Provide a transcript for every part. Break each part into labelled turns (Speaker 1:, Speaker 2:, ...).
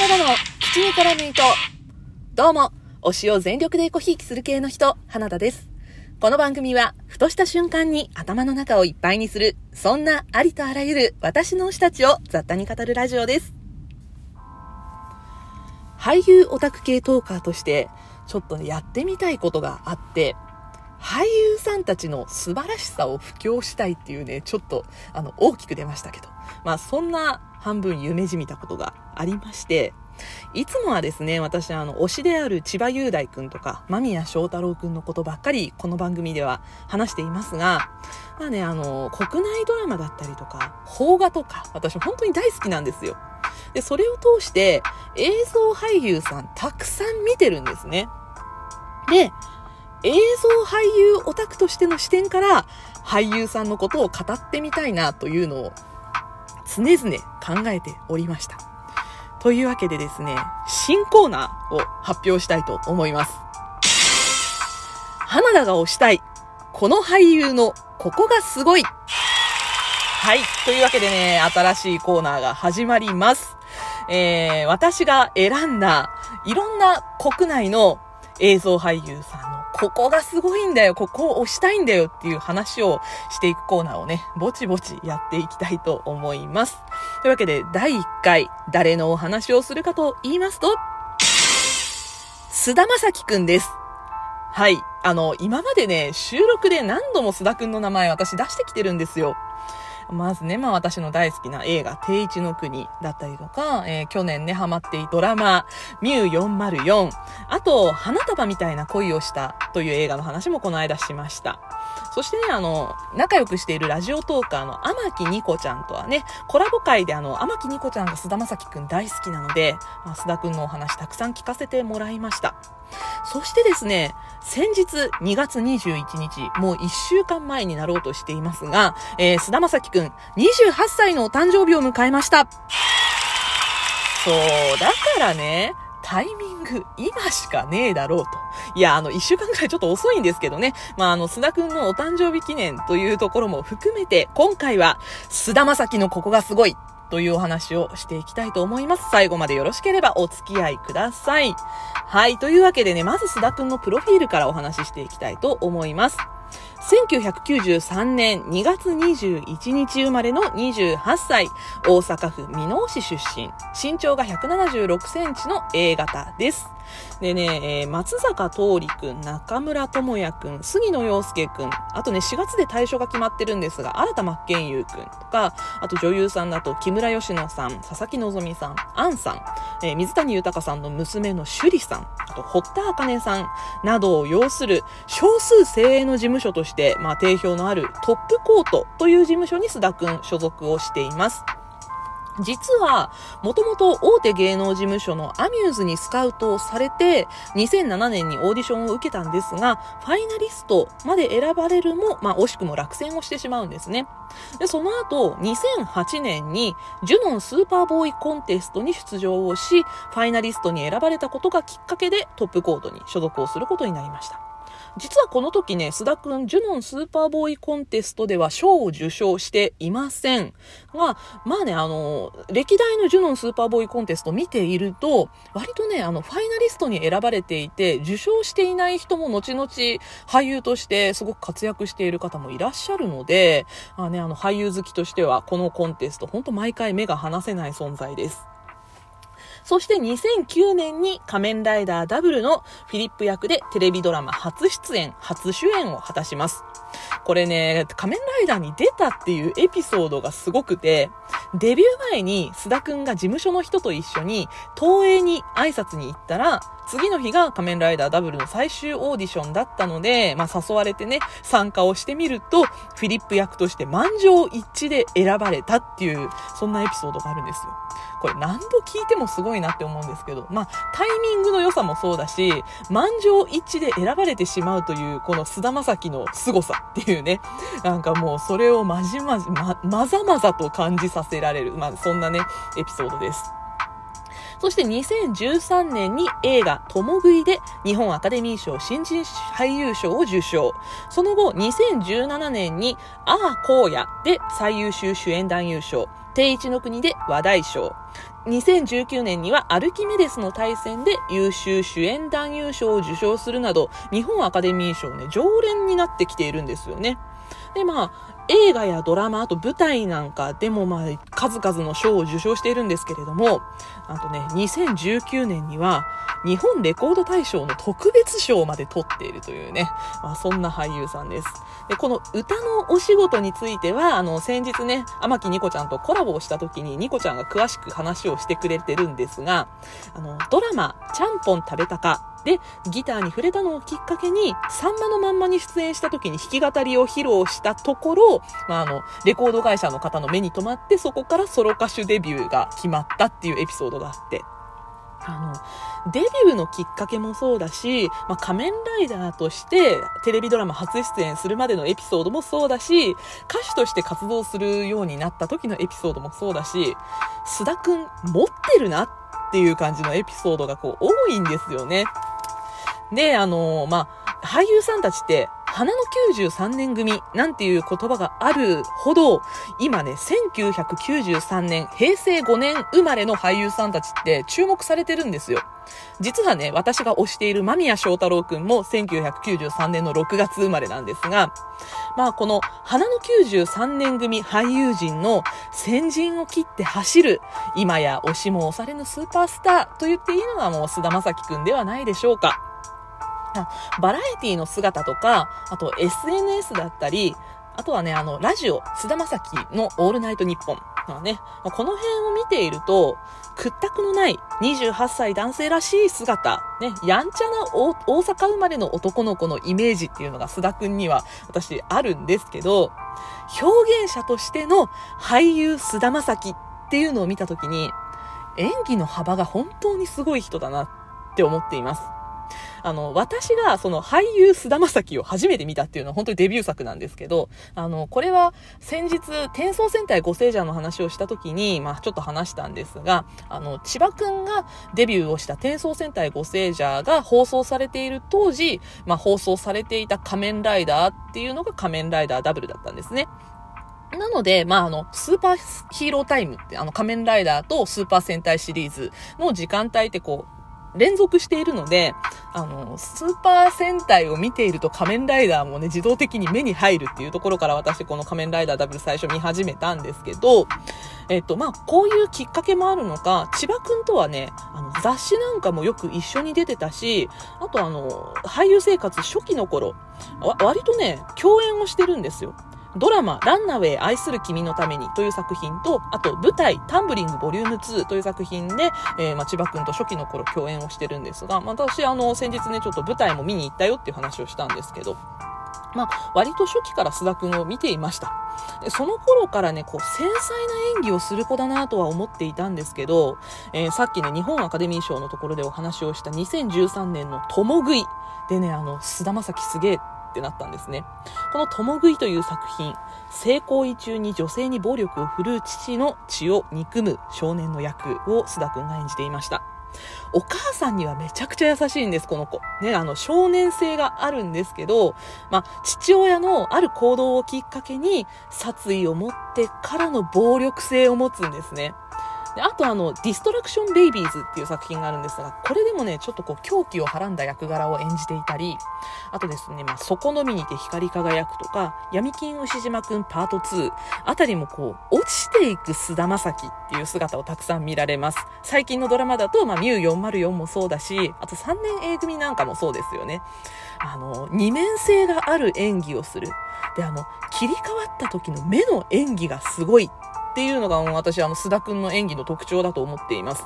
Speaker 1: 花田の口に絡む糸。どうも、推しを全力でコひいきする系の人、花田です。この番組は、ふとした瞬間に頭の中をいっぱいにする、そんなありとあらゆる私の推したちを雑多に語るラジオです。俳優オタク系トーカーとして、ちょっとね、やってみたいことがあって、俳優さんたちの素晴らしさを布教したいっていうね、ちょっと、あの、大きく出ましたけど。まあ、そんな半分夢じみたことがありまして、いつもはですね、私、あの、推しである千葉雄大くんとか、間宮祥太郎くんのことばっかり、この番組では話していますが、まあね、あの、国内ドラマだったりとか、邦画とか、私本当に大好きなんですよ。で、それを通して、映像俳優さんたくさん見てるんですね。で、映像俳優オタクとしての視点から俳優さんのことを語ってみたいなというのを常々考えておりました。というわけでですね、新コーナーを発表したいと思います。花田が推したい、この俳優のここがすごい。はい。というわけでね、新しいコーナーが始まります。えー、私が選んだ、いろんな国内の映像俳優さん、ここがすごいんだよ、ここを押したいんだよっていう話をしていくコーナーをね、ぼちぼちやっていきたいと思います。というわけで、第1回、誰のお話をするかと言いますと、須田正樹くんです。はい。あの、今までね、収録で何度も須田くんの名前私出してきてるんですよ。まずね、まあ私の大好きな映画、定一の国だったりとか、えー去年ね、ハマっていたドラマ、ミュー404、あと、花束みたいな恋をしたという映画の話もこの間しました。そしてね、あの、仲良くしているラジオトーカーの天木ニコちゃんとはね、コラボ会であの、天木ニコちゃんが須田正樹くん大好きなので、まあ須田くんのお話たくさん聞かせてもらいました。そしてですね、先日2月21日、もう1週間前になろうとしていますが、えー、須田正樹くん28歳のお誕生日を迎えました。そう、だからね、タイミング今しかねえだろうと。いや、あの、一週間くらいちょっと遅いんですけどね。まあ、あの、須田くんのお誕生日記念というところも含めて、今回は、須田正樹のここがすごいというお話をしていきたいと思います。最後までよろしければお付き合いください。はい。というわけでね、まず須田くんのプロフィールからお話ししていきたいと思います。1993年2月21日生まれの28歳、大阪府箕面市出身、身長が176センチの A 型です。でね、えー松坂桃李くん、中村智也くん、杉野陽介くん、あとね、4月で退所が決まってるんですが、新田真剣佑くんとか、あと女優さんだと木村佳乃さん、佐々木希さん、杏さん、えー水谷豊さんの娘の趣里さん、あと堀田茜さんなどを要する少数精鋭の事務所として、まあ、定評のあるトップコートという事務所に須田くん所属をしています。実は、もともと大手芸能事務所のアミューズにスカウトをされて、2007年にオーディションを受けたんですが、ファイナリストまで選ばれるも、まあ、惜しくも落選をしてしまうんですね。で、その後、2008年に、ジュノンスーパーボーイコンテストに出場をし、ファイナリストに選ばれたことがきっかけでトップコートに所属をすることになりました。実はこの時ね、須田くん、ジュノンスーパーボーイコンテストでは賞を受賞していませんが、まあね、あの、歴代のジュノンスーパーボーイコンテスト見ていると、割とね、あの、ファイナリストに選ばれていて、受賞していない人も後々俳優としてすごく活躍している方もいらっしゃるので、あね、あの、俳優好きとしては、このコンテスト、本当毎回目が離せない存在です。そして2009年に仮面ライダーダブルのフィリップ役でテレビドラマ初出演、初主演を果たします。これね、仮面ライダーに出たっていうエピソードがすごくて、デビュー前に須田くんが事務所の人と一緒に東映に挨拶に行ったら、次の日が仮面ライダーダブルの最終オーディションだったので、まあ誘われてね、参加をしてみると、フィリップ役として満場一致で選ばれたっていう、そんなエピソードがあるんですよ。これ何度聞いてもすごいなって思うんですけど、まあ、タイミングの良さもそうだし、満場一致で選ばれてしまうという、この菅田正樹の凄さっていういうね、なんかもうそれをまじまじ、ま、まざまざと感じさせられる、まあ、そんなね、エピソードです。そして2013年に映画、ともぐいで日本アカデミー賞新人俳優賞を受賞。その後、2017年に、ああ、荒野で最優秀主演男優賞。定一の国で話題賞。2019年にはアルキメデスの対戦で優秀主演男優賞を受賞するなど、日本アカデミー賞ね、常連になってきているんですよね。で、まあ、映画やドラマ、あと舞台なんかでもまあ、数々の賞を受賞しているんですけれども、あとね、2019年には、日本レコード大賞の特別賞まで取っているというね、まあ、そんな俳優さんです。で、この歌のお仕事については、あの、先日ね、天木ニコちゃんとコラボをした時に、ニコちゃんが詳しく話をしてくれてるんですが、あの、ドラマ、ちゃんぽん食べたかで、ギターに触れたのをきっかけに、さんまのまんまに出演した時に弾き語りを披露したところ、まあ、あの、レコード会社の方の目に留まって、そこからソロ歌手デビューが決まったっていうエピソードがあって、あの、デビューのきっかけもそうだし、まあ、仮面ライダーとしてテレビドラマ初出演するまでのエピソードもそうだし、歌手として活動するようになった時のエピソードもそうだし、須田くん持ってるなっていう感じのエピソードがこう多いんですよね。で、あのまあ、俳優さんたちって花の93年組なんていう言葉があるほど、今ね、1993年、平成5年生まれの俳優さんたちって注目されてるんですよ。実はね、私が推している間宮祥太郎くんも1993年の6月生まれなんですが、まあこの花の93年組俳優陣の先陣を切って走る、今や推しも押されぬスーパースターと言っていいのがもう菅田将暉くんではないでしょうか。バラエティの姿とか、あと SNS だったり、あとはね、あの、ラジオ、菅田将暉のオールナイトニッポン。ね、この辺を見ていると、屈託のない28歳男性らしい姿、ね、やんちゃな大阪生まれの男の子のイメージっていうのが須田くんには私あるんですけど、表現者としての俳優須田将暉っていうのを見たときに、演技の幅が本当にすごい人だなって思っています。あの、私がその俳優菅田将暉を初めて見たっていうのは本当にデビュー作なんですけど、あの、これは先日、転送戦隊五星者の話をした時に、まあちょっと話したんですが、あの、千葉くんがデビューをした転送戦隊五星者が放送されている当時、まあ放送されていた仮面ライダーっていうのが仮面ライダーダブルだったんですね。なので、まあ、あの、スーパーヒーロータイムって、あの、仮面ライダーとスーパー戦隊シリーズの時間帯ってこう、連続しているので、あの、スーパー戦隊を見ていると仮面ライダーもね、自動的に目に入るっていうところから私この仮面ライダーダブル最初見始めたんですけど、えっと、まあ、こういうきっかけもあるのか、千葉くんとはね、あの、雑誌なんかもよく一緒に出てたし、あとあの、俳優生活初期の頃、割とね、共演をしてるんですよ。ドラマ、ランナウェイ愛する君のためにという作品と、あと舞台、タンブリングボリューム2という作品で、えー、まあ、千葉くんと初期の頃共演をしてるんですが、まあ、私、あの、先日ね、ちょっと舞台も見に行ったよっていう話をしたんですけど、まあ、割と初期から須田くんを見ていました。でその頃からね、こう、繊細な演技をする子だなとは思っていたんですけど、えー、さっきね、日本アカデミー賞のところでお話をした2013年の共食いでね、あの、須田将暉すげえってなったんですね。この共食いという作品、性行為中に女性に暴力を振るう父の血を憎む少年の役を須田くんが演じていました。お母さんにはめちゃくちゃ優しいんです、この子。ね、あの、少年性があるんですけど、まあ、父親のある行動をきっかけに、殺意を持ってからの暴力性を持つんですね。で、あとあの、ディストラクション・ベイビーズっていう作品があるんですが、これでもね、ちょっとこう、狂気をはらんだ役柄を演じていたり、あとですね、まあ、底のみにて光り輝くとか、闇金牛島くんパート2あたりもこう、落ちていく菅田将暉っていう姿をたくさん見られます。最近のドラマだと、まあ、ミュー404もそうだし、あと3年 A 組なんかもそうですよね。あの、二面性がある演技をする。で、あの、切り替わった時の目の演技がすごいっていうのが私、あの、須田くんの演技の特徴だと思っています。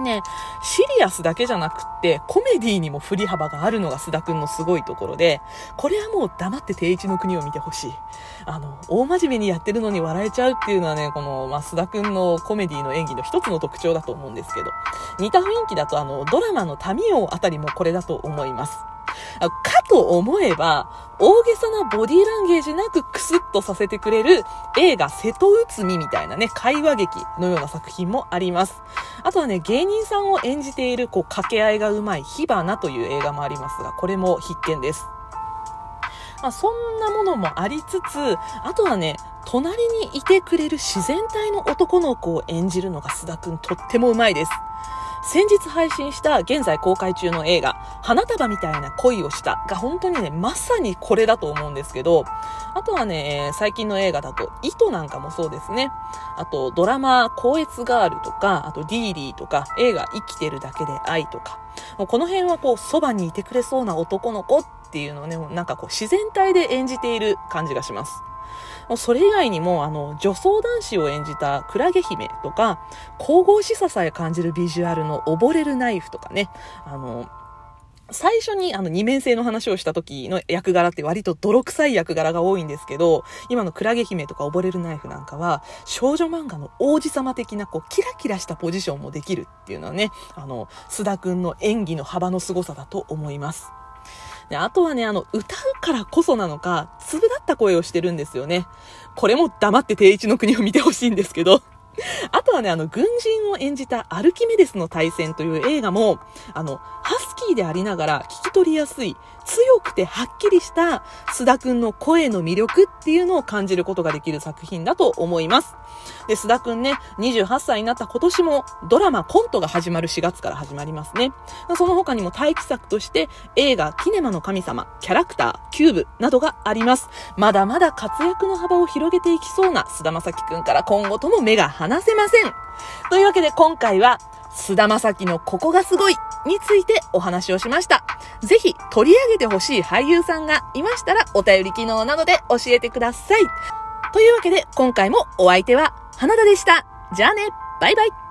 Speaker 1: ね、シリアスだけじゃなくって、コメディにも振り幅があるのが須田くんのすごいところで、これはもう黙って定一の国を見てほしい。あの、大真面目にやってるのに笑えちゃうっていうのはね、この、まあ、須田くんのコメディの演技の一つの特徴だと思うんですけど、似た雰囲気だとあの、ドラマの民王あたりもこれだと思います。かと思えば、大げさなボディランゲージなくクスッとさせてくれる映画瀬戸内海みたいなね、会話劇のような作品もあります。あとはね、芸人さんを演じている、こう、掛け合いがうまい火花という映画もありますが、これも必見です。まあ、そんなものもありつつ、あとはね、隣にいてくれる自然体の男の子を演じるのが須田くんとってもうまいです。先日配信した現在公開中の映画、花束みたいな恋をしたが本当にね、まさにこれだと思うんですけど、あとはね、最近の映画だと、糸なんかもそうですね。あと、ドラマ、光悦ガールとか、あと、ディーリーとか、映画、生きてるだけで愛とか、この辺はこう、そばにいてくれそうな男の子っていうのをね、なんかこう、自然体で演じている感じがします。もうそれ以外にも、あの、女装男子を演じたクラゲ姫とか、神々しささえ感じるビジュアルの溺れるナイフとかね、あの、最初にあの二面性の話をした時の役柄って割と泥臭い役柄が多いんですけど、今のクラゲ姫とか溺れるナイフなんかは、少女漫画の王子様的なこうキラキラしたポジションもできるっていうのはね、あの、須田くんの演技の幅の凄さだと思います。で、あとはね、あの、歌うからこそなのか、粒だった声をしてるんですよね。これも黙って定一の国を見てほしいんですけど。あとはね、あの、軍人を演じたアルキメデスの対戦という映画も、あの、ハスキーでありながら聞き取りやすい、強くてはっきりした須田くんの声の魅力っていうのを感じることができる作品だと思います。で、須田くんね、28歳になった今年もドラマコントが始まる4月から始まりますね。その他にも待機作として映画キネマの神様、キャラクター、キューブなどがあります。まだまだ活躍の幅を広げていきそうな須田正樹くんから今後とも目が離話せません。というわけで今回は菅田将暉のここがすごいについてお話をしました。ぜひ取り上げてほしい俳優さんがいましたらお便り機能などで教えてください。というわけで今回もお相手は花田でした。じゃあね、バイバイ。